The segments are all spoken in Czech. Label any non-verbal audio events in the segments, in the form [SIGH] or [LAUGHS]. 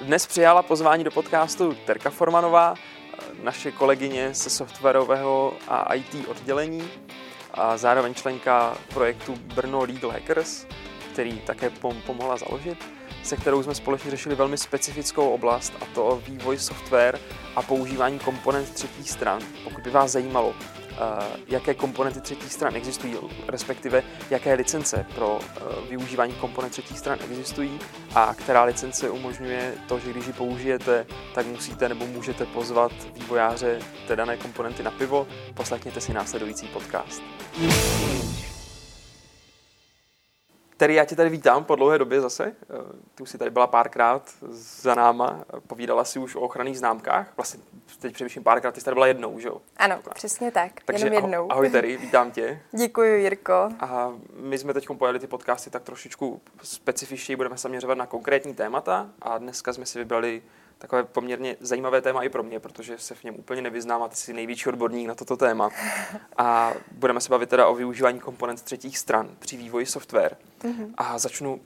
Dnes přijala pozvání do podcastu Terka Formanová, naše kolegyně ze softwarového a IT oddělení a zároveň členka projektu Brno Legal Hackers, který také pom- pomohla založit, se kterou jsme společně řešili velmi specifickou oblast, a to vývoj software a používání komponent třetích stran. Pokud by vás zajímalo, jaké komponenty třetích stran existují, respektive jaké licence pro eh, využívání komponent třetích stran existují a která licence umožňuje to, že když ji použijete, tak musíte nebo můžete pozvat vývojáře té dané komponenty na pivo. Poslechněte si následující podcast. Terry, já tě tady vítám po dlouhé době zase. Eh, ty už jsi tady byla párkrát za náma, povídala si už o ochranných známkách. Vlastně teď především párkrát, ty jsi tady byla jednou, že jo? Ano, přesně tak, Takže jenom jednou. Ahoj Terry, vítám tě. [LAUGHS] Děkuji, Jirko. A my jsme teď pojeli ty podcasty tak trošičku specifičtěji, budeme se měřovat na konkrétní témata a dneska jsme si vybrali takové poměrně zajímavé téma i pro mě, protože se v něm úplně nevyznám a ty jsi největší odborník na toto téma. [LAUGHS] A budeme se bavit teda o využívání komponent třetích stran při vývoji software. Mm-hmm. A začnu,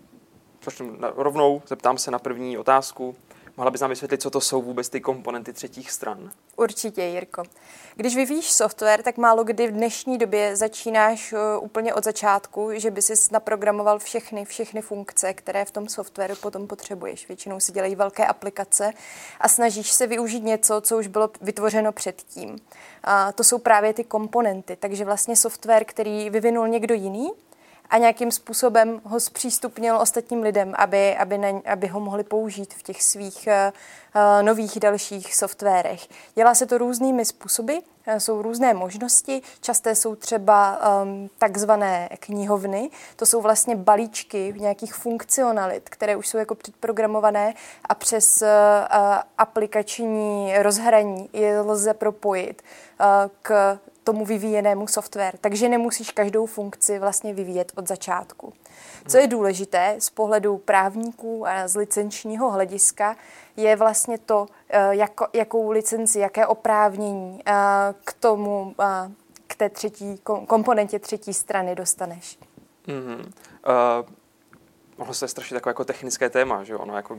začnu rovnou, zeptám se na první otázku. Mohla bys nám vysvětlit, co to jsou vůbec ty komponenty třetích stran? Určitě, Jirko. Když vyvíjíš software, tak málo kdy v dnešní době začínáš eh, úplně od začátku, že by si naprogramoval všechny, všechny funkce, které v tom softwaru potom potřebuješ. Většinou si dělají velké aplikace a snažíš se využít něco, co už bylo vytvořeno předtím. A to jsou právě ty komponenty. Takže vlastně software, který vyvinul někdo jiný, a nějakým způsobem ho zpřístupnil ostatním lidem, aby, aby, na, aby ho mohli použít v těch svých uh, nových dalších softwarech. Dělá se to různými způsoby, uh, jsou různé možnosti, časté jsou třeba um, takzvané knihovny, to jsou vlastně balíčky nějakých funkcionalit, které už jsou jako předprogramované a přes uh, aplikační rozhraní je lze propojit uh, k tomu vyvíjenému software. Takže nemusíš každou funkci vlastně vyvíjet od začátku. Co je důležité z pohledu právníků a z licenčního hlediska, je vlastně to, eh, jako, jakou licenci, jaké oprávnění eh, k tomu, eh, k té třetí komponentě třetí strany dostaneš. Mm-hmm. Uh, ono se strašně takové jako technické téma, že ono jako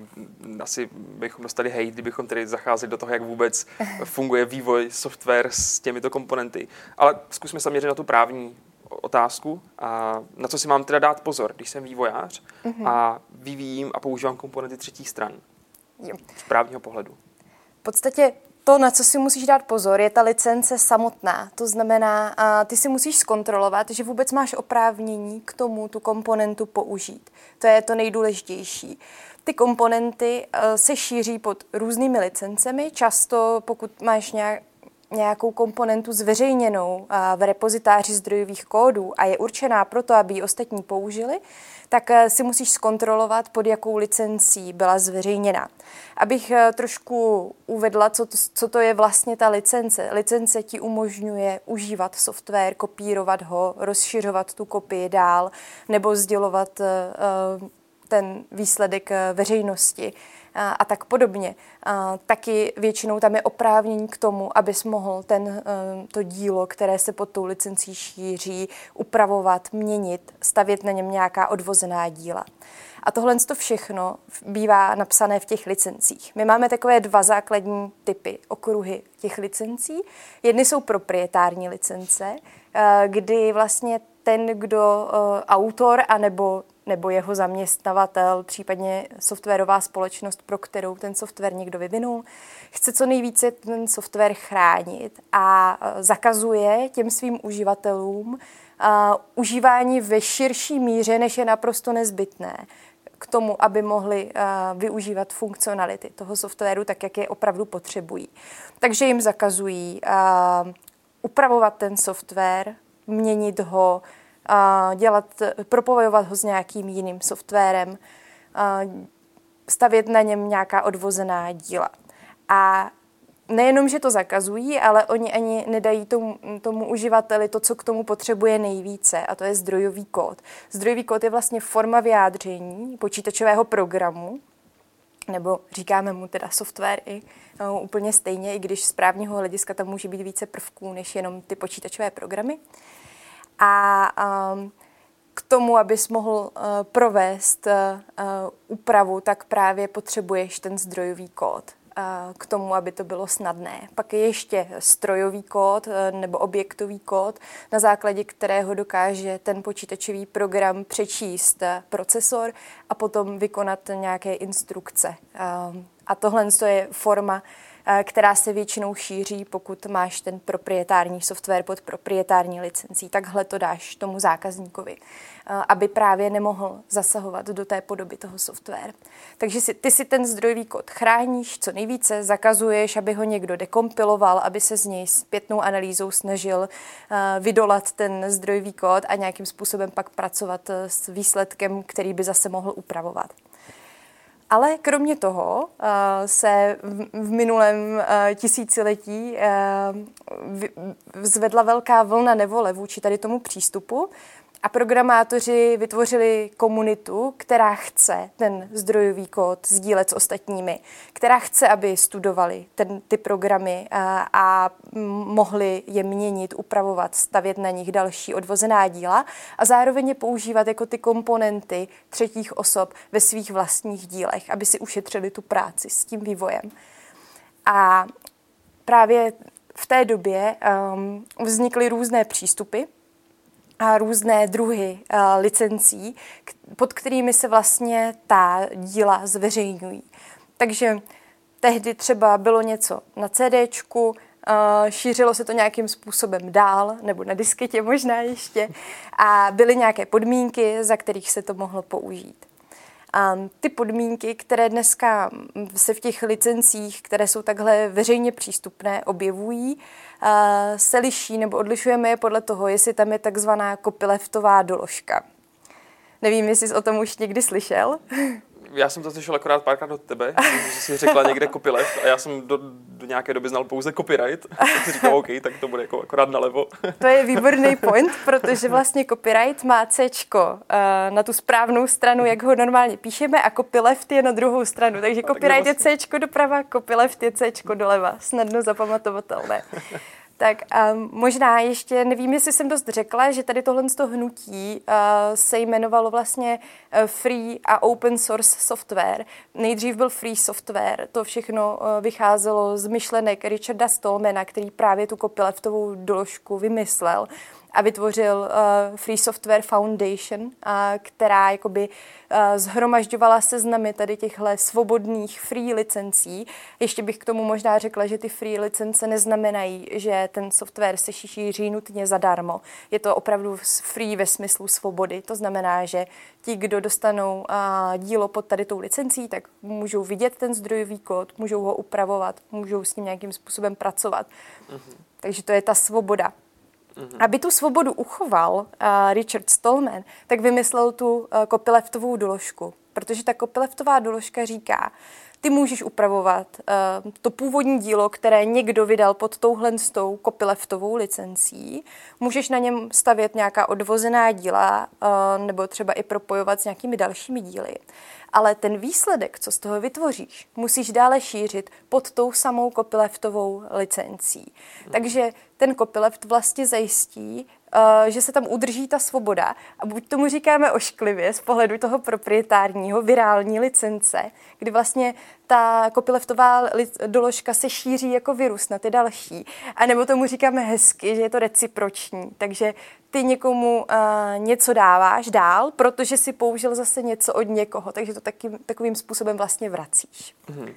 asi bychom dostali hejt, kdybychom tedy zacházeli do toho, jak vůbec [LAUGHS] funguje vývoj software s těmito komponenty. Ale zkusme se měřit na tu právní otázku, a na co si mám teda dát pozor, když jsem vývojář mm-hmm. a vyvíjím a používám komponenty třetích stran jo. z právního pohledu. V podstatě to, na co si musíš dát pozor, je ta licence samotná. To znamená, ty si musíš zkontrolovat, že vůbec máš oprávnění k tomu tu komponentu použít. To je to nejdůležitější. Ty komponenty e, se šíří pod různými licencemi. Často, pokud máš nějak, nějakou komponentu zveřejněnou v repozitáři zdrojových kódů a je určená proto, aby ji ostatní použili, tak eh, si musíš zkontrolovat, pod jakou licencí byla zveřejněna. Abych eh, trošku uvedla, co to, co to je vlastně ta licence. Licence ti umožňuje užívat software, kopírovat ho, rozšiřovat tu kopii dál nebo sdělovat eh, ten výsledek veřejnosti a, tak podobně. Taky většinou tam je oprávnění k tomu, abys mohl ten, eh, to dílo, které se pod tou licencí šíří, upravovat, měnit, stavět na něm nějaká odvozená díla. A tohle to všechno bývá napsané v těch licencích. My máme takové dva základní typy okruhy těch licencí. Jedny jsou proprietární licence, eh, kdy vlastně ten, kdo eh, autor anebo nebo jeho zaměstnavatel, případně softwarová společnost, pro kterou ten software někdo vyvinul, chce co nejvíce ten software chránit a e, zakazuje těm svým uživatelům a, užívání ve širší míře, než je naprosto nezbytné k tomu, aby mohli a, využívat funkcionality toho softwaru tak, jak je opravdu potřebují. Takže jim zakazují a, upravovat ten software, měnit ho, dělat, propojovat ho s nějakým jiným softwarem, stavět na něm nějaká odvozená díla. A nejenom, že to zakazují, ale oni ani nedají tomu, tomu uživateli to, co k tomu potřebuje nejvíce, a to je zdrojový kód. Zdrojový kód je vlastně forma vyjádření počítačového programu, nebo říkáme mu teda software i no, úplně stejně, i když z právního hlediska tam může být více prvků než jenom ty počítačové programy. A um, k tomu, abys mohl uh, provést uh, úpravu, tak právě potřebuješ ten zdrojový kód k tomu, aby to bylo snadné. Pak je ještě strojový kód nebo objektový kód, na základě kterého dokáže ten počítačový program přečíst procesor a potom vykonat nějaké instrukce. A tohle je forma která se většinou šíří, pokud máš ten proprietární software pod proprietární licencí. Takhle to dáš tomu zákazníkovi, eh, aby právě nemohl zasahovat do té podoby toho software. Takže si, ty si ten zdrojový kód chráníš co nejvíce, zakazuješ, aby ho někdo dekompiloval, aby se z něj zpětnou analýzou snažil eh, vydolat ten zdrojový kód a nějakým způsobem pak pracovat s výsledkem, který by zase mohl upravovat. Ale kromě toho uh, se v, minulém uh, tisíciletí uh, zvedla velká vlna nevole vůči tady tomu přístupu a programátoři vytvořili komunitu, která chce ten zdrojový kód sdílet s ostatními, která chce, aby studovali ten, ty programy a, a mohli je měnit, upravovat, stavět na nich další odvozená díla a zároveň je používat jako ty komponenty třetích osob ve svých vlastních dílech, aby si ušetřili tu práci s tím vývojem. A právě v té době um, vznikly různé přístupy, různé druhy uh, licencí, pod kterými se vlastně ta díla zveřejňují. Takže tehdy třeba bylo něco na CDčku, uh, šířilo se to nějakým způsobem dál, nebo na disketě možná ještě, a byly nějaké podmínky, za kterých se to mohlo použít. A ty podmínky, které dneska se v těch licencích, které jsou takhle veřejně přístupné, objevují, se liší nebo odlišujeme je podle toho, jestli tam je takzvaná copyleftová doložka. Nevím, jestli jsi o tom už někdy slyšel. [LAUGHS] já jsem to slyšel akorát párkrát od tebe, že jsi řekla někde [LAUGHS] copyleft a já jsem do, do nějaké doby znal pouze copyright. A si říkal, OK, tak to bude jako akorát nalevo. To je výborný [LAUGHS] point, protože vlastně copyright má C uh, na tu správnou stranu, jak ho normálně píšeme, a copyleft je na druhou stranu. Takže copyright je C doprava, copyleft je C doleva. Snadno zapamatovatelné. Tak a možná ještě, nevím, jestli jsem dost řekla, že tady tohle hnutí uh, se jmenovalo vlastně uh, Free a Open Source Software. Nejdřív byl Free Software, to všechno uh, vycházelo z myšlenek Richarda Stallmana, který právě tu kopyleftovou doložku vymyslel a vytvořil uh, Free Software Foundation, uh, která jakoby uh, zhromažďovala seznamy tady těchto svobodných free licencí. Ještě bych k tomu možná řekla, že ty free licence neznamenají, že ten software se šíří nutně zadarmo. Je to opravdu free ve smyslu svobody. To znamená, že ti, kdo dostanou uh, dílo pod tady tou licencí, tak můžou vidět ten zdrojový kód, můžou ho upravovat, můžou s ním nějakým způsobem pracovat. Uh-huh. Takže to je ta svoboda. Mm-hmm. Aby tu svobodu uchoval uh, Richard Stallman, tak vymyslel tu uh, kopyleftovou doložku, protože ta kopyleftová doložka říká, ty můžeš upravovat uh, to původní dílo, které někdo vydal pod touhle s tou kopyleftovou licencí. Můžeš na něm stavět nějaká odvozená díla uh, nebo třeba i propojovat s nějakými dalšími díly ale ten výsledek, co z toho vytvoříš, musíš dále šířit pod tou samou copyleftovou licencí. Hmm. Takže ten copyleft vlastně zajistí, že se tam udrží ta svoboda a buď tomu říkáme ošklivě z pohledu toho proprietárního virální licence, kdy vlastně ta copyleftová doložka se šíří jako virus na ty další, a nebo tomu říkáme hezky, že je to reciproční, takže ty někomu uh, něco dáváš dál, protože si použil zase něco od někoho, takže to taky, takovým způsobem vlastně vracíš. Mm-hmm.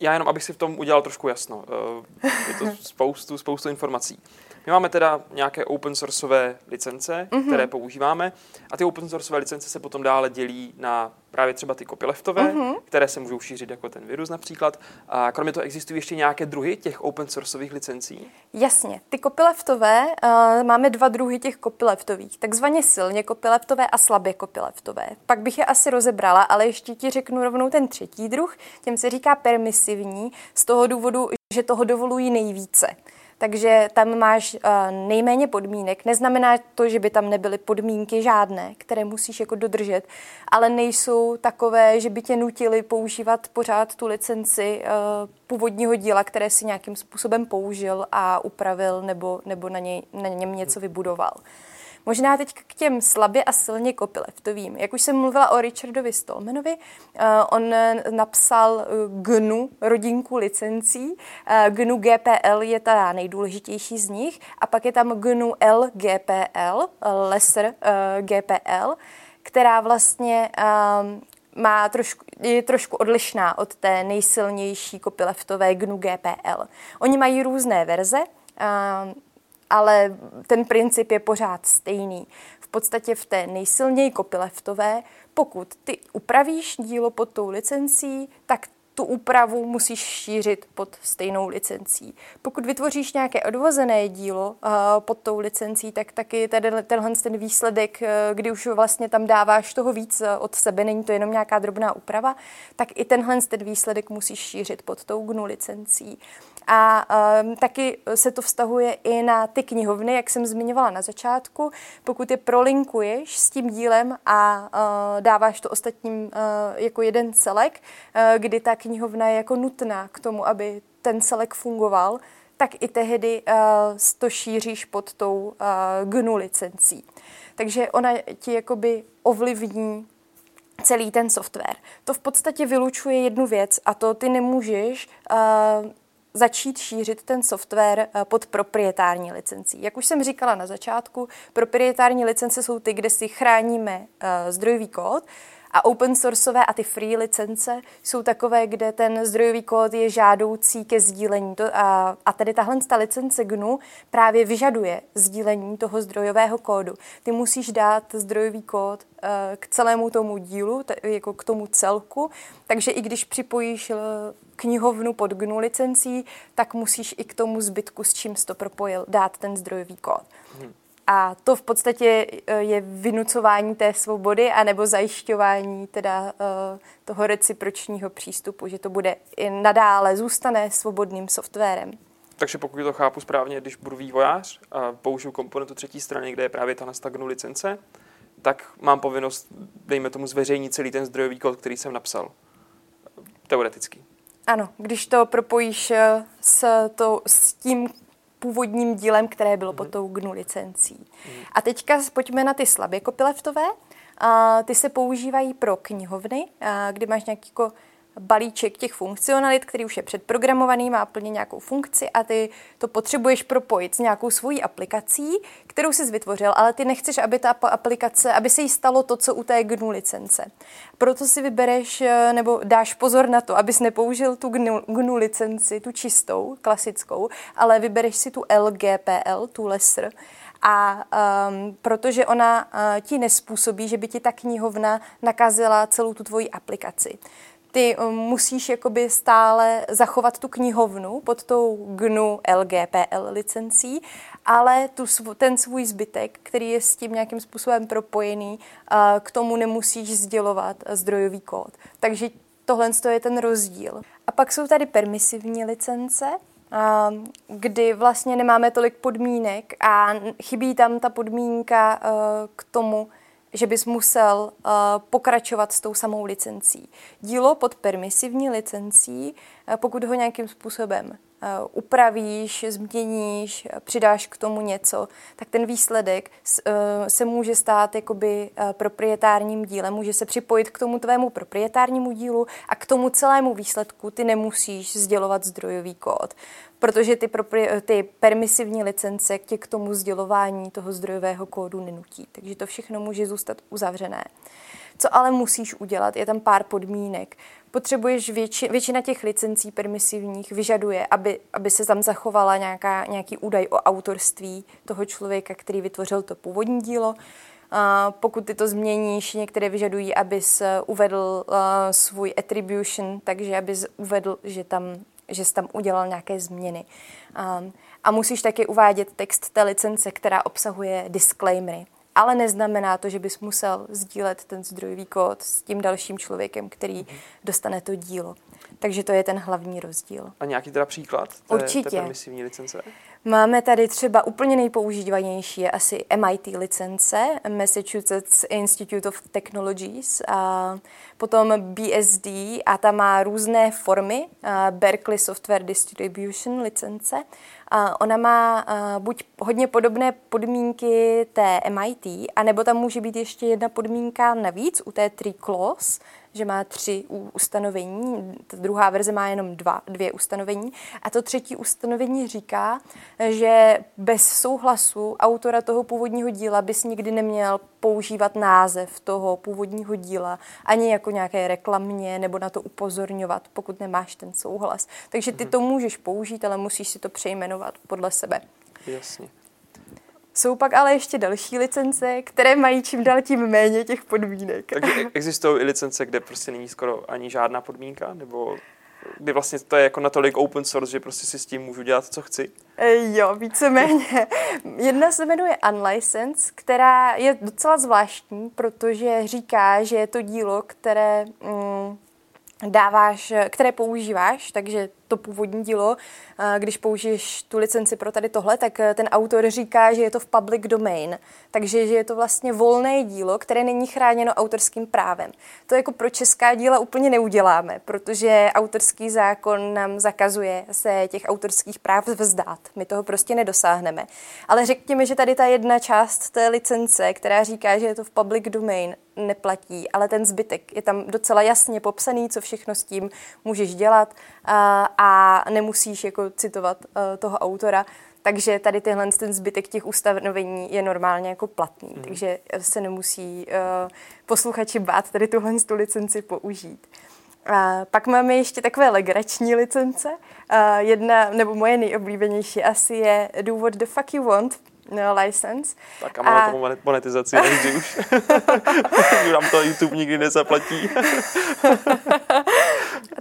Já jenom, abych si v tom udělal trošku jasno. Uh, je to [LAUGHS] spoustu, spoustu informací. My máme teda nějaké open sourceové licence, mm-hmm. které používáme a ty open sourceové licence se potom dále dělí na právě třeba ty copyleftové, mm-hmm. které se můžou šířit jako ten virus například. A kromě toho existují ještě nějaké druhy těch open sourceových licencí? Jasně. Ty copyleftové, uh, máme dva druhy těch copyleftových, takzvaně silně copyleftové a slabě copyleftové. Pak bych je asi rozebrala, ale ještě ti řeknu rovnou ten třetí druh, těm se říká permisivní, z toho důvodu, že toho dovolují nejvíce takže tam máš uh, nejméně podmínek. Neznamená to, že by tam nebyly podmínky žádné, které musíš jako dodržet, ale nejsou takové, že by tě nutili používat pořád tu licenci uh, původního díla, které si nějakým způsobem použil a upravil nebo, nebo na, něj, na něm něco vybudoval. Možná teď k těm slabě a silně kopyleftovým. Jak už jsem mluvila o Richardovi Stolmanovi, uh, on napsal GNU, rodinku licencí. Uh, GNU GPL je ta nejdůležitější z nich a pak je tam GNU LGPL, Lesser GPL, která vlastně má trošku, je trošku odlišná od té nejsilnější kopyleftové GNU GPL. Oni mají různé verze, ale ten princip je pořád stejný. V podstatě v té nejsilněji kopyleftové, pokud ty upravíš dílo pod tou licencí, tak tu úpravu musíš šířit pod stejnou licencí. Pokud vytvoříš nějaké odvozené dílo uh, pod tou licencí, tak taky tady, tenhle ten výsledek, uh, kdy už vlastně tam dáváš toho víc uh, od sebe, není to jenom nějaká drobná úprava, tak i tenhle ten výsledek musíš šířit pod tou GNU licencí. A um, taky se to vztahuje i na ty knihovny, jak jsem zmiňovala na začátku. Pokud je prolinkuješ s tím dílem a uh, dáváš to ostatním uh, jako jeden celek, uh, kdy ta knihovna je jako nutná k tomu, aby ten celek fungoval, tak i tehdy uh, to šíříš pod tou uh, GNU licencí. Takže ona ti jakoby ovlivní celý ten software. To v podstatě vylučuje jednu věc a to ty nemůžeš uh, začít šířit ten software pod proprietární licencí. Jak už jsem říkala na začátku, proprietární licence jsou ty, kde si chráníme zdrojový kód, a open sourceové a ty free licence jsou takové, kde ten zdrojový kód je žádoucí ke sdílení. To, a, a tedy tahle ta licence GNU právě vyžaduje sdílení toho zdrojového kódu. Ty musíš dát zdrojový kód uh, k celému tomu dílu, t- jako k tomu celku, takže i když připojíš uh, knihovnu pod GNU licencí, tak musíš i k tomu zbytku, s čím jsi to propojil, dát ten zdrojový kód. Hmm. A to v podstatě eh, je vynucování té svobody anebo zajišťování teda uh, toho recipročního přístupu, že to bude i nadále, zůstane svobodným softwarem. Takže pokud to chápu správně, když budu vývojář a použiju komponentu třetí strany, kde je právě ta nastagnu licence, tak mám povinnost, dejme tomu, zveřejnit celý ten zdrojový kód, který jsem napsal. Teoreticky. Ano, když to propojíš eh, s, to, s tím původním dílem, které bylo mm-hmm. pod tou GNU licencí. Mm-hmm. A teďka pojďme na ty slabě kopyleftové. A ty se používají pro knihovny, a kdy máš nějaký jako balíček těch funkcionalit, který už je předprogramovaný, má plně nějakou funkci a ty to potřebuješ propojit s nějakou svojí aplikací, kterou jsi vytvořil, ale ty nechceš, aby ta aplikace, aby se jí stalo to, co u té GNU licence. Proto si vybereš eh, nebo dáš pozor na to, abys nepoužil tu GNU, GNU licenci, tu čistou, klasickou, ale vybereš si tu LGPL, tu lesser, a um, protože ona uh, ti nespůsobí, že by ti ta knihovna nakazila celou tu tvoji aplikaci ty musíš jakoby stále zachovat tu knihovnu pod tou GNU LGPL licencí, ale tu, ten svůj zbytek, který je s tím nějakým způsobem propojený, k tomu nemusíš sdělovat zdrojový kód. Takže tohle je ten rozdíl. A pak jsou tady permisivní licence, kdy vlastně nemáme tolik podmínek a chybí tam ta podmínka k tomu, že bys musel uh, pokračovat s tou samou licencí. Dílo pod permisivní licencí, uh, pokud ho nějakým způsobem uh, upravíš, změníš, přidáš k tomu něco, tak ten výsledek uh, se může stát jakoby uh, proprietárním dílem, může se připojit k tomu tvému proprietárnímu dílu a k tomu celému výsledku ty nemusíš sdělovat zdrojový kód protože ty, propri, ty permisivní licence tě k tomu sdělování toho zdrojového kódu nenutí. Takže to všechno může zůstat uzavřené. Co ale musíš udělat, je tam pár podmínek. Potřebuješ větši, většina těch licencí permisivních vyžaduje, aby, aby se tam zachovala nějaká, nějaký údaj o autorství toho člověka, který vytvořil to původní dílo. A pokud ty to změníš, některé vyžadují, abys uvedl uh, svůj attribution, takže abys uvedl, že tam že jsi tam udělal nějaké změny. Um, a musíš taky uvádět text té licence, která obsahuje disclaimery. Ale neznamená to, že bys musel sdílet ten zdrojový kód s tím dalším člověkem, který dostane to dílo. Takže to je ten hlavní rozdíl. A nějaký teda příklad té, Určitě. té permisivní licence? Máme tady třeba úplně nejpoužívanější je asi MIT licence, Massachusetts Institute of Technologies, a potom BSD a ta má různé formy, Berkeley Software Distribution licence. A ona má buď hodně podobné podmínky té MIT, anebo tam může být ještě jedna podmínka navíc u té Tree Clause, že má tři ustanovení, ta druhá verze má jenom dva, dvě ustanovení a to třetí ustanovení říká, že bez souhlasu autora toho původního díla bys nikdy neměl používat název toho původního díla ani jako nějaké reklamně nebo na to upozorňovat, pokud nemáš ten souhlas. Takže ty mhm. to můžeš použít, ale musíš si to přejmenovat podle sebe. Jasně. Jsou pak ale ještě další licence, které mají čím dál tím méně těch podmínek. Takže existují i licence, kde prostě není skoro ani žádná podmínka, nebo kdy vlastně to je jako natolik open source, že prostě si s tím můžu dělat, co chci? Jo, víceméně. Jedna se jmenuje Unlicense, která je docela zvláštní, protože říká, že je to dílo, které mm, dáváš, které používáš, takže to původní dílo, když použiješ tu licenci pro tady tohle, tak eh, ten autor říká, že je to v public domain, takže že je to vlastně volné dílo, které není chráněno autorským právem. To jako pro česká díla úplně neuděláme, protože autorský zákon nám zakazuje se těch autorských práv vzdát. My toho prostě nedosáhneme. Ale řekněme, že tady ta jedna část té licence, která říká, že je to v public domain, neplatí, ale ten zbytek je tam docela jasně popsaný, co všechno s tím můžeš dělat a nemusíš jako citovat uh, toho autora. Takže tady tyhle ten zbytek těch ustanovení je normálně jako platný, mm. takže se nemusí uh, posluchači bát tady tuhle tu licenci použít. A pak máme ještě takové legrační licence. Uh, jedna, nebo moje nejoblíbenější asi je Do what the fuck you want, license. Tak a má a... tomu monetizaci, [LAUGHS] než už. nám to YouTube nikdy nezaplatí.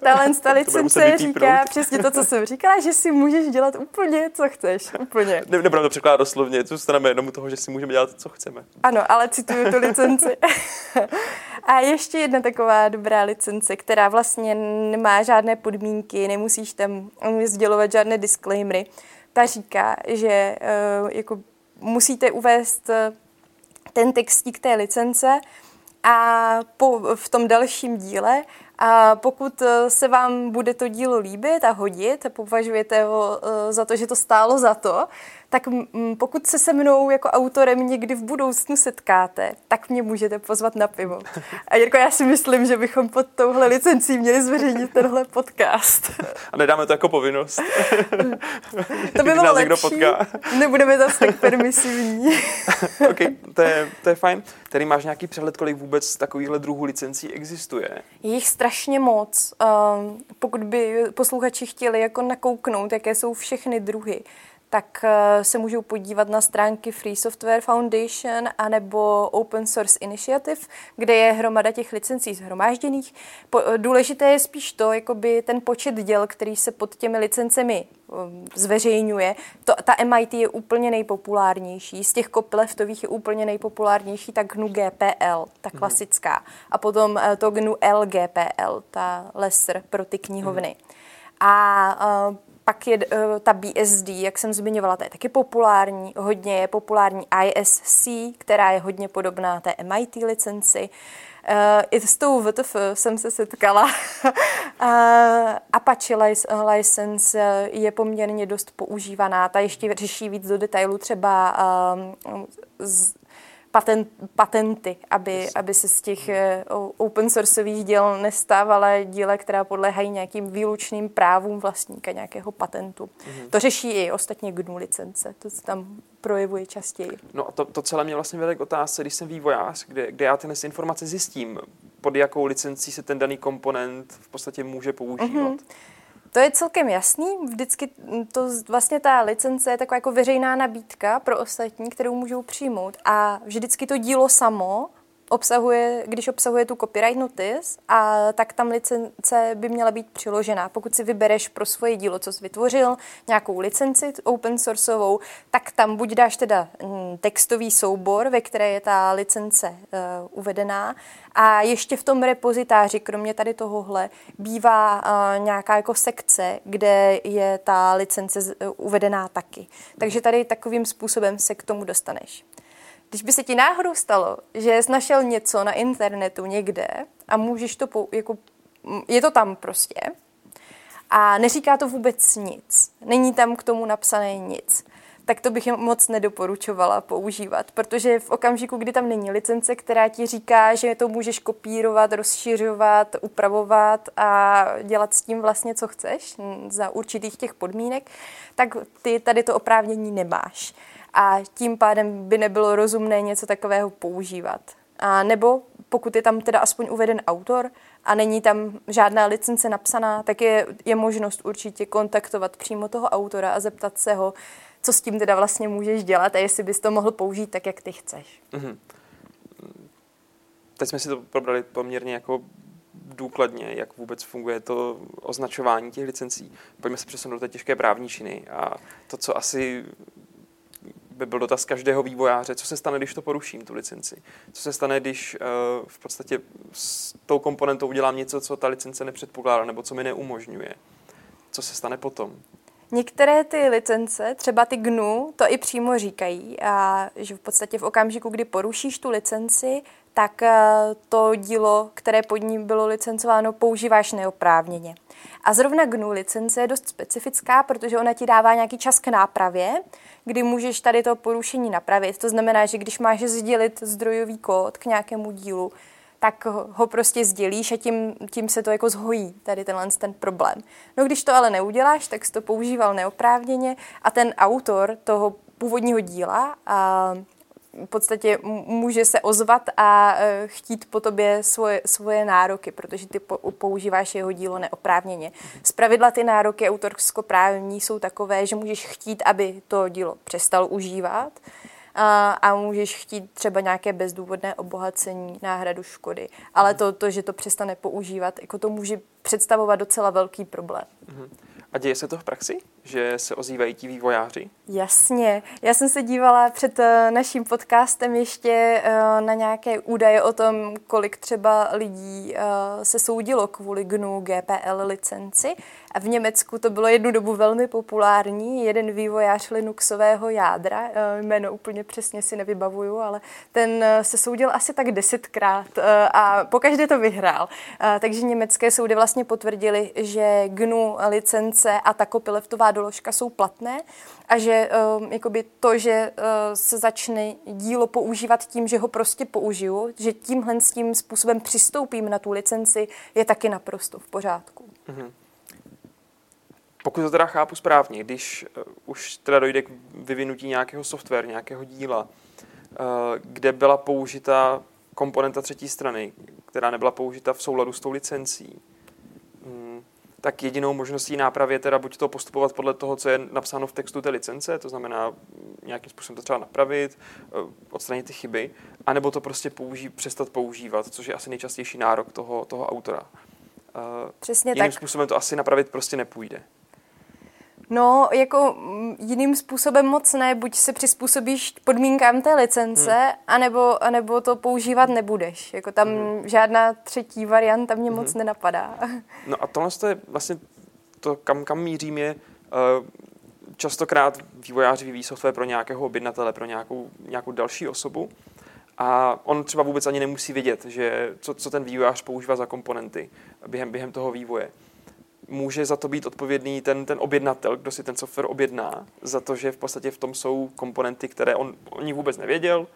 Tahle ta licence říká přesně to, co jsem říkala, že si můžeš dělat úplně, co chceš. Úplně. Ne, nebudeme to překládat doslovně, zůstaneme jenom u toho, že si můžeme dělat, co chceme. Ano, ale cituju tu licenci. [LAUGHS] a ještě jedna taková dobrá licence, která vlastně nemá žádné podmínky, nemusíš tam sdělovat žádné disclaimery. Ta říká, že uh, jako musíte uvést eh, ten textík té licence a po, v tom dalším díle a pokud eh, se vám bude to dílo líbit a hodit a považujete ho eh, za to, že to stálo za to, tak pokud se se mnou jako autorem někdy v budoucnu setkáte, tak mě můžete pozvat na pivo. A Jirko, já si myslím, že bychom pod touhle licencí měli zveřejnit tenhle podcast. A nedáme to jako povinnost. To by bylo lepší. Potká. Nebudeme zase tak permisivní. [LAUGHS] OK, to je, to je fajn. Tady máš nějaký přehled, kolik vůbec takovýchhle druhů licencí existuje? Je jich strašně moc. Um, pokud by posluchači chtěli jako nakouknout, jaké jsou všechny druhy, tak eh, se můžou podívat na stránky Free Software Foundation anebo Open Source Initiative, kde je hromada těch licencí zhromážděných. Eh, důležité je spíš to, jakoby ten počet děl, který se pod těmi licencemi eh, zveřejňuje. To, ta MIT je úplně nejpopulárnější. Z těch kopleftových je úplně nejpopulárnější ta GNU GPL, ta mhm. klasická. A potom to GNU LGPL, ta lesser pro ty knihovny. Mm. A pak je uh, ta BSD, jak jsem zmiňovala, ta je taky populární. Hodně je populární ISC, která je hodně podobná té MIT licenci. Uh, I s tou VTF jsem se setkala. uh, [LAUGHS] Apache license je poměrně dost používaná. Ta ještě řeší víc do detailu třeba um, z, patent, patenty, aby, aby se z těch eh, open sourceových děl nestávala díla, která podléhají nějakým výlučným právům vlastníka nějakého patentu. Mm-hmm. To řeší i ostatně GNU licence, to se tam projevuje častěji. No a to, to celé mě vlastně vede k otázce, když jsem vývojář, kde, kde já tyhle informace zjistím, pod jakou licencí se ten daný komponent v podstatě může používat. Mm-hmm. To je celkem jasný. Vždycky to vlastně ta licence je taková jako veřejná nabídka pro ostatní, kterou můžou přijmout. A vždycky to dílo samo obsahuje, když obsahuje tu copyright notice, a tak tam licence by měla být přiložená. Pokud si vybereš pro svoje dílo, co jsi vytvořil, nějakou licenci open sourceovou, tak tam buď dáš teda mm, textový soubor, ve které je ta licence uh, uvedená, a ještě v tom repozitáři, kromě tady tohohle, bývá uh, nějaká jako sekce, kde je ta licence uvedená taky. Takže tady takovým způsobem se k tomu dostaneš. Když by se ti náhodou stalo, že jsi našel něco na internetu někde a můžeš to, pou, jako, je to tam prostě a neříká to vůbec nic, není tam k tomu napsané nic, tak to bych moc nedoporučovala používat, protože v okamžiku, kdy tam není licence, která ti říká, že to můžeš kopírovat, rozšiřovat, upravovat a dělat s tím vlastně, co chceš za určitých těch podmínek, tak ty tady to oprávnění nemáš a tím pádem by nebylo rozumné něco takového používat. A nebo pokud je tam teda aspoň uveden autor a není tam žádná licence napsaná, tak je, je možnost určitě kontaktovat přímo toho autora a zeptat se ho, co s tím teda vlastně můžeš dělat a jestli bys to mohl použít tak, jak ty chceš. Mm-hmm. Teď jsme si to probrali poměrně jako důkladně, jak vůbec funguje to označování těch licencí. Pojďme se přesunout do té těžké právničiny a to, co asi by byl dotaz každého vývojáře, co se stane, když to poruším, tu licenci. Co se stane, když uh, v podstatě s tou komponentou udělám něco, co ta licence nepředpokládá, nebo co mi neumožňuje. Co se stane potom? Některé ty licence, třeba ty GNU, to i přímo říkají, a že v podstatě v okamžiku, kdy porušíš tu licenci, tak eh, to dílo, které pod ním bylo licencováno, používáš neoprávněně. A zrovna GNU licence je dost specifická, protože ona ti dává nějaký čas k nápravě, kdy můžeš tady to porušení napravit. To znamená, že když máš sdělit zdrojový kód k nějakému dílu, tak ho prostě sdělíš a tím, tím se to jako zhojí, tady tenhle ten problém. No když to ale neuděláš, tak jsi to používal neoprávněně a ten autor toho původního díla a v podstatě může se ozvat a e, chtít po tobě svoje, svoje nároky, protože ty používáš jeho dílo neoprávněně. Z pravidla ty nároky autorskoprávní jsou takové, že můžeš chtít, aby to dílo přestal užívat, a, a můžeš chtít třeba nějaké bezdůvodné obohacení, náhradu škody. Ale to, to, že to přestane používat, jako to může představovat docela velký problém. Mm-hmm. A děje se to v praxi? Že se ozývají ti vývojáři? Jasně. Já jsem se dívala před eh, naším podcastem ještě eh, na nějaké údaje o tom, kolik třeba lidí eh, se soudilo kvůli GNU GPL licenci. A v Německu to bylo jednu dobu velmi populární. Jeden vývojář Linuxového jádra, jméno úplně přesně si nevybavuju, ale ten se soudil asi tak desetkrát a pokaždé to vyhrál. Takže německé soudy vlastně potvrdili, že GNU licence a ta kopyleftová doložka jsou platné a že um, jakoby to, že uh, se začne dílo používat tím, že ho prostě použiju, že tímhle s tím způsobem přistoupím na tu licenci, je taky naprosto v pořádku. Mm-hmm. Pokud to teda chápu správně, když uh, už teda dojde k vyvinutí nějakého software, nějakého díla, uh, kde byla použita komponenta třetí strany, která nebyla použita v souladu s tou licencí, tak jedinou možností nápravy je teda buď to postupovat podle toho, co je napsáno v textu té licence, to znamená nějakým způsobem to třeba napravit, eh, odstranit ty chyby, anebo to prostě použí, přestat používat, což je asi nejčastější nárok toho, toho autora. Eh, Přesně Jiným tak. způsobem to asi napravit prostě nepůjde. No, jako mm, jiným způsobem moc ne, buď se přizpůsobíš podmínkám té licence, hmm. anebo, anebo to používat nebudeš. Jako tam hmm. žádná třetí varianta mě hmm. moc nenapadá. No a tohle je vlastně to, kam, kam mířím je, uh, častokrát vývojáři vyvíjí software pro nějakého objednatele, pro nějakou, nějakou další osobu a on třeba vůbec ani nemusí vědět, že co, co ten vývojář používá za komponenty během, během toho vývoje může za to být odpovědný ten, ten objednatel, kdo si ten software objedná, za to, že v podstatě v tom jsou komponenty, které on oni vůbec nevěděl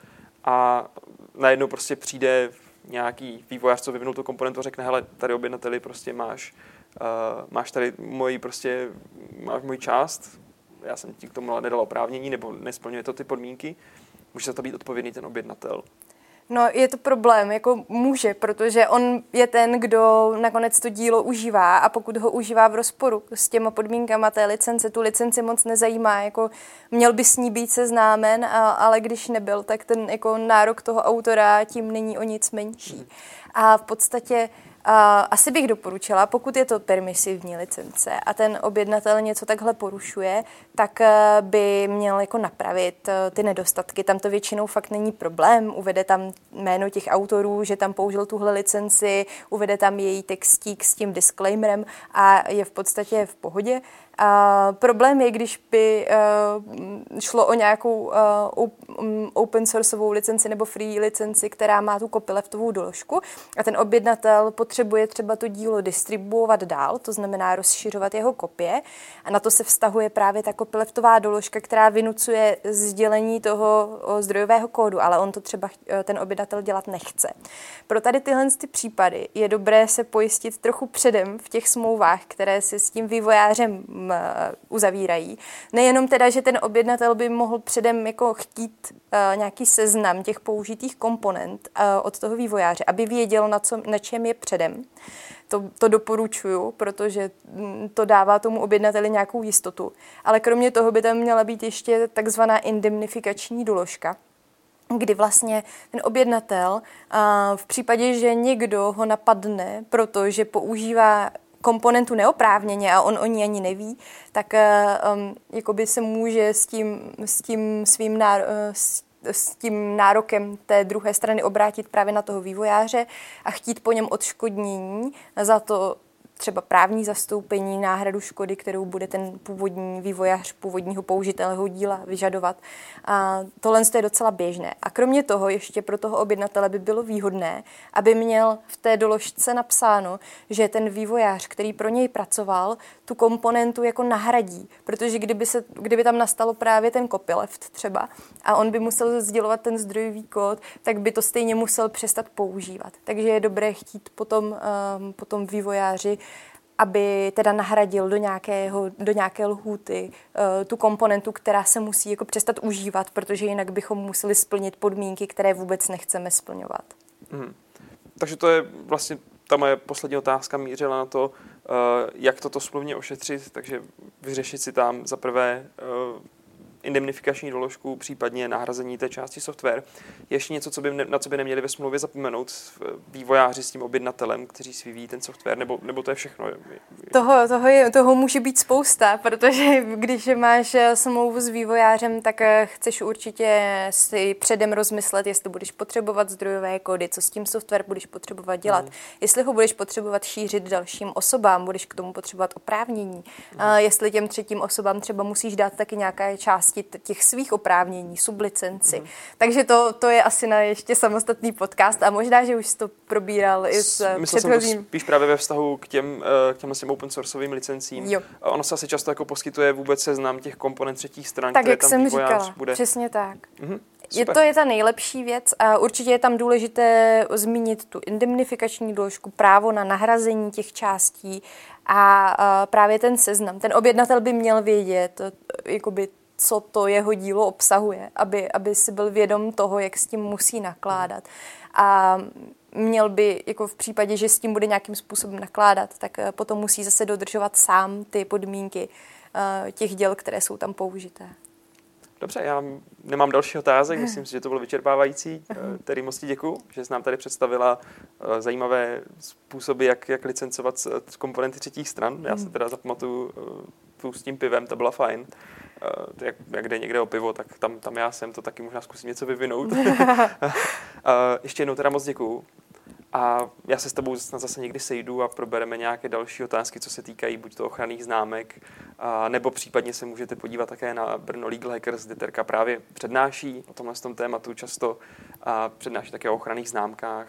a najednou prostě přijde nějaký vývojář, co vyvinul tu komponentu a řekne, hele, tady objednateli prostě máš, uh, máš tady moji prostě, máš moji část, já jsem ti k tomu nedal oprávnění, nebo nesplňuje to ty podmínky, může za to být odpovědný ten objednatel. No, je to problém, jako může, protože on je ten, kdo nakonec to dílo užívá a pokud ho užívá v rozporu s těma podmínkama té licence, tu licenci moc nezajímá, jako měl by s ní být seznámen, a, ale když nebyl, tak ten jako nárok toho autora tím není o nic menší. A v podstatě Uh, asi bych doporučila, pokud je to permisivní licence a ten objednatel něco takhle porušuje, tak uh, by měl jako napravit uh, ty nedostatky. Tam to většinou fakt není problém. Uvede tam jméno těch autorů, že tam použil tuhle licenci, uvede tam její textík s tím disclaimerem a je v podstatě v pohodě. A problém je, když by uh, šlo o nějakou uh, open sourceovou licenci nebo free licenci, která má tu copyleftovou doložku a ten objednatel potřebuje třeba to dílo distribuovat dál, to znamená rozšiřovat jeho kopie a na to se vztahuje právě ta copyleftová doložka, která vynucuje sdělení toho zdrojového kódu, ale on to třeba e, ten objednatel dělat nechce. Pro tady tyhle ty případy je dobré se pojistit trochu předem v těch smlouvách, které si s tím vývojářem Eh, uzavírají. Nejenom teda, že ten objednatel by mohl předem jako chtít uh, nějaký seznam těch použitých komponent uh, od toho vývojáře, aby věděl, na, co, na čem je předem. To, to doporučuju, protože mm, to dává tomu objednateli nějakou jistotu. Ale kromě toho by tam měla být ještě takzvaná indemnifikační doložka, kdy vlastně ten objednatel v případě, že někdo ho napadne, protože používá komponentu neoprávněně a on o ní ani neví, tak um, se může s tím, s tím svým náro, eh, s, s tím nárokem té druhé strany obrátit právě na toho vývojáře a chtít po něm odškodnění za to, třeba právní zastoupení, náhradu škody, kterou bude ten původní vývojář původního použitelného díla vyžadovat. A tohle je docela běžné. A kromě toho ještě pro toho objednatele by bylo výhodné, aby měl v té doložce napsáno, že ten vývojář, který pro něj pracoval, tu komponentu jako nahradí, protože kdyby, se, kdyby tam nastalo právě ten copyleft třeba a on by musel sdělovat ten zdrojový kód, tak by to stejně musel přestat používat. Takže je dobré chtít potom, um, potom vývojáři aby teda nahradil do, nějakého, do nějaké lhůty uh, tu komponentu, která se musí jako přestat užívat, protože jinak bychom museli splnit podmínky, které vůbec nechceme splňovat. Hmm. Takže to je vlastně ta moje poslední otázka mířila na to, uh, jak toto smluvně ošetřit, takže vyřešit si tam za prvé uh, indemnifikační doložku, případně nahrazení té části software. Je ještě něco, co by, na co by neměli ve smlouvě zapomenout vývojáři s tím objednatelem, kteří si vyvíjí ten software, nebo, nebo to je všechno? Toho, toho, je, toho může být spousta, protože když máš eh, smlouvu s vývojářem, tak eh, chceš určitě si předem rozmyslet, jestli budeš potřebovat zdrojové kódy, co s tím software budeš potřebovat dělat, hmm. jestli ho budeš potřebovat šířit dalším osobám, budeš k tomu potřebovat oprávnění, a jestli těm třetím osobám třeba musíš dát taky nějaké část části těch svých oprávnění, sublicenci. Mm. Takže to, to je asi na ještě samostatný podcast a možná, že už jsi to probíral i s Myslel předchozím. jsem to spíš právě ve vztahu k těm, eh, k těm, těm open sourceovým licencím. Jo. Ono se asi často jako poskytuje vůbec seznam těch komponent třetích stran, tak, které jak tam jsem říkala, bude. přesně tak. Mm-hmm. Je to je ta nejlepší věc a určitě je tam důležité zmínit tu indemnifikační doložku, právo na nahrazení těch částí a, a právě ten seznam. Ten objednatel by měl vědět, jakoby co to jeho dílo obsahuje, aby, aby si byl vědom toho, jak s tím musí nakládat. A měl by, jako v případě, že s tím bude nějakým způsobem nakládat, tak eh, potom musí zase dodržovat sám ty podmínky uh, těch děl, které jsou tam použité. Dobře, já nemám další otázek, myslím si, že to bylo vyčerpávající. Eh, Tedy moc děkuji, že jsi nám tady představila zajímavé způsoby, jak, jak licencovat komponenty třetích stran. Já se teda zapamatuju tu s tím pivem, to byla fajn. Uh, jak, jak jde někde o pivo, tak tam, tam já jsem, to taky možná zkusím něco vyvinout. uh, [LAUGHS] ještě jednou teda moc děkuju. A já se s tebou zase někdy sejdu a probereme nějaké další otázky, co se týkají buď to ochranných známek, a, nebo případně se můžete podívat také na Brno Legal Hackers, kde Terka právě přednáší o tomhle tom tématu často a přednáší také o ochranných známkách.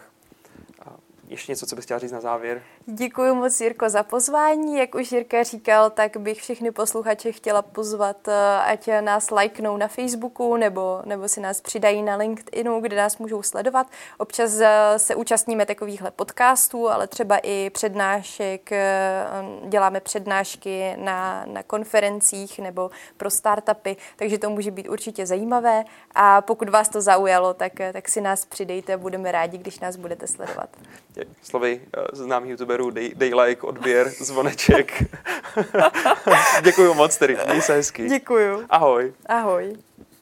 A ještě něco, co bys chtěla říct na závěr? Děkuji moc, Jirko, za pozvání. Jak už Jirka říkal, tak bych všechny posluchače chtěla pozvat, eh, ať nás lajknou na Facebooku nebo, nebo si nás přidají na LinkedInu, kde nás můžou sledovat. Občas eh, se účastníme takovýchhle podcastů, ale třeba i přednášek, eh, děláme přednášky na, na konferencích nebo pro startupy, takže to může být určitě zajímavé a pokud vás to zaujalo, tak, tak si nás přidejte, budeme rádi, když nás budete sledovat. Slovy známých youtuberů, dej, dej like, odběr, zvoneček. [LAUGHS] Děkuji moc tedy, měj se hezky. Děkuju. Ahoj. Ahoj.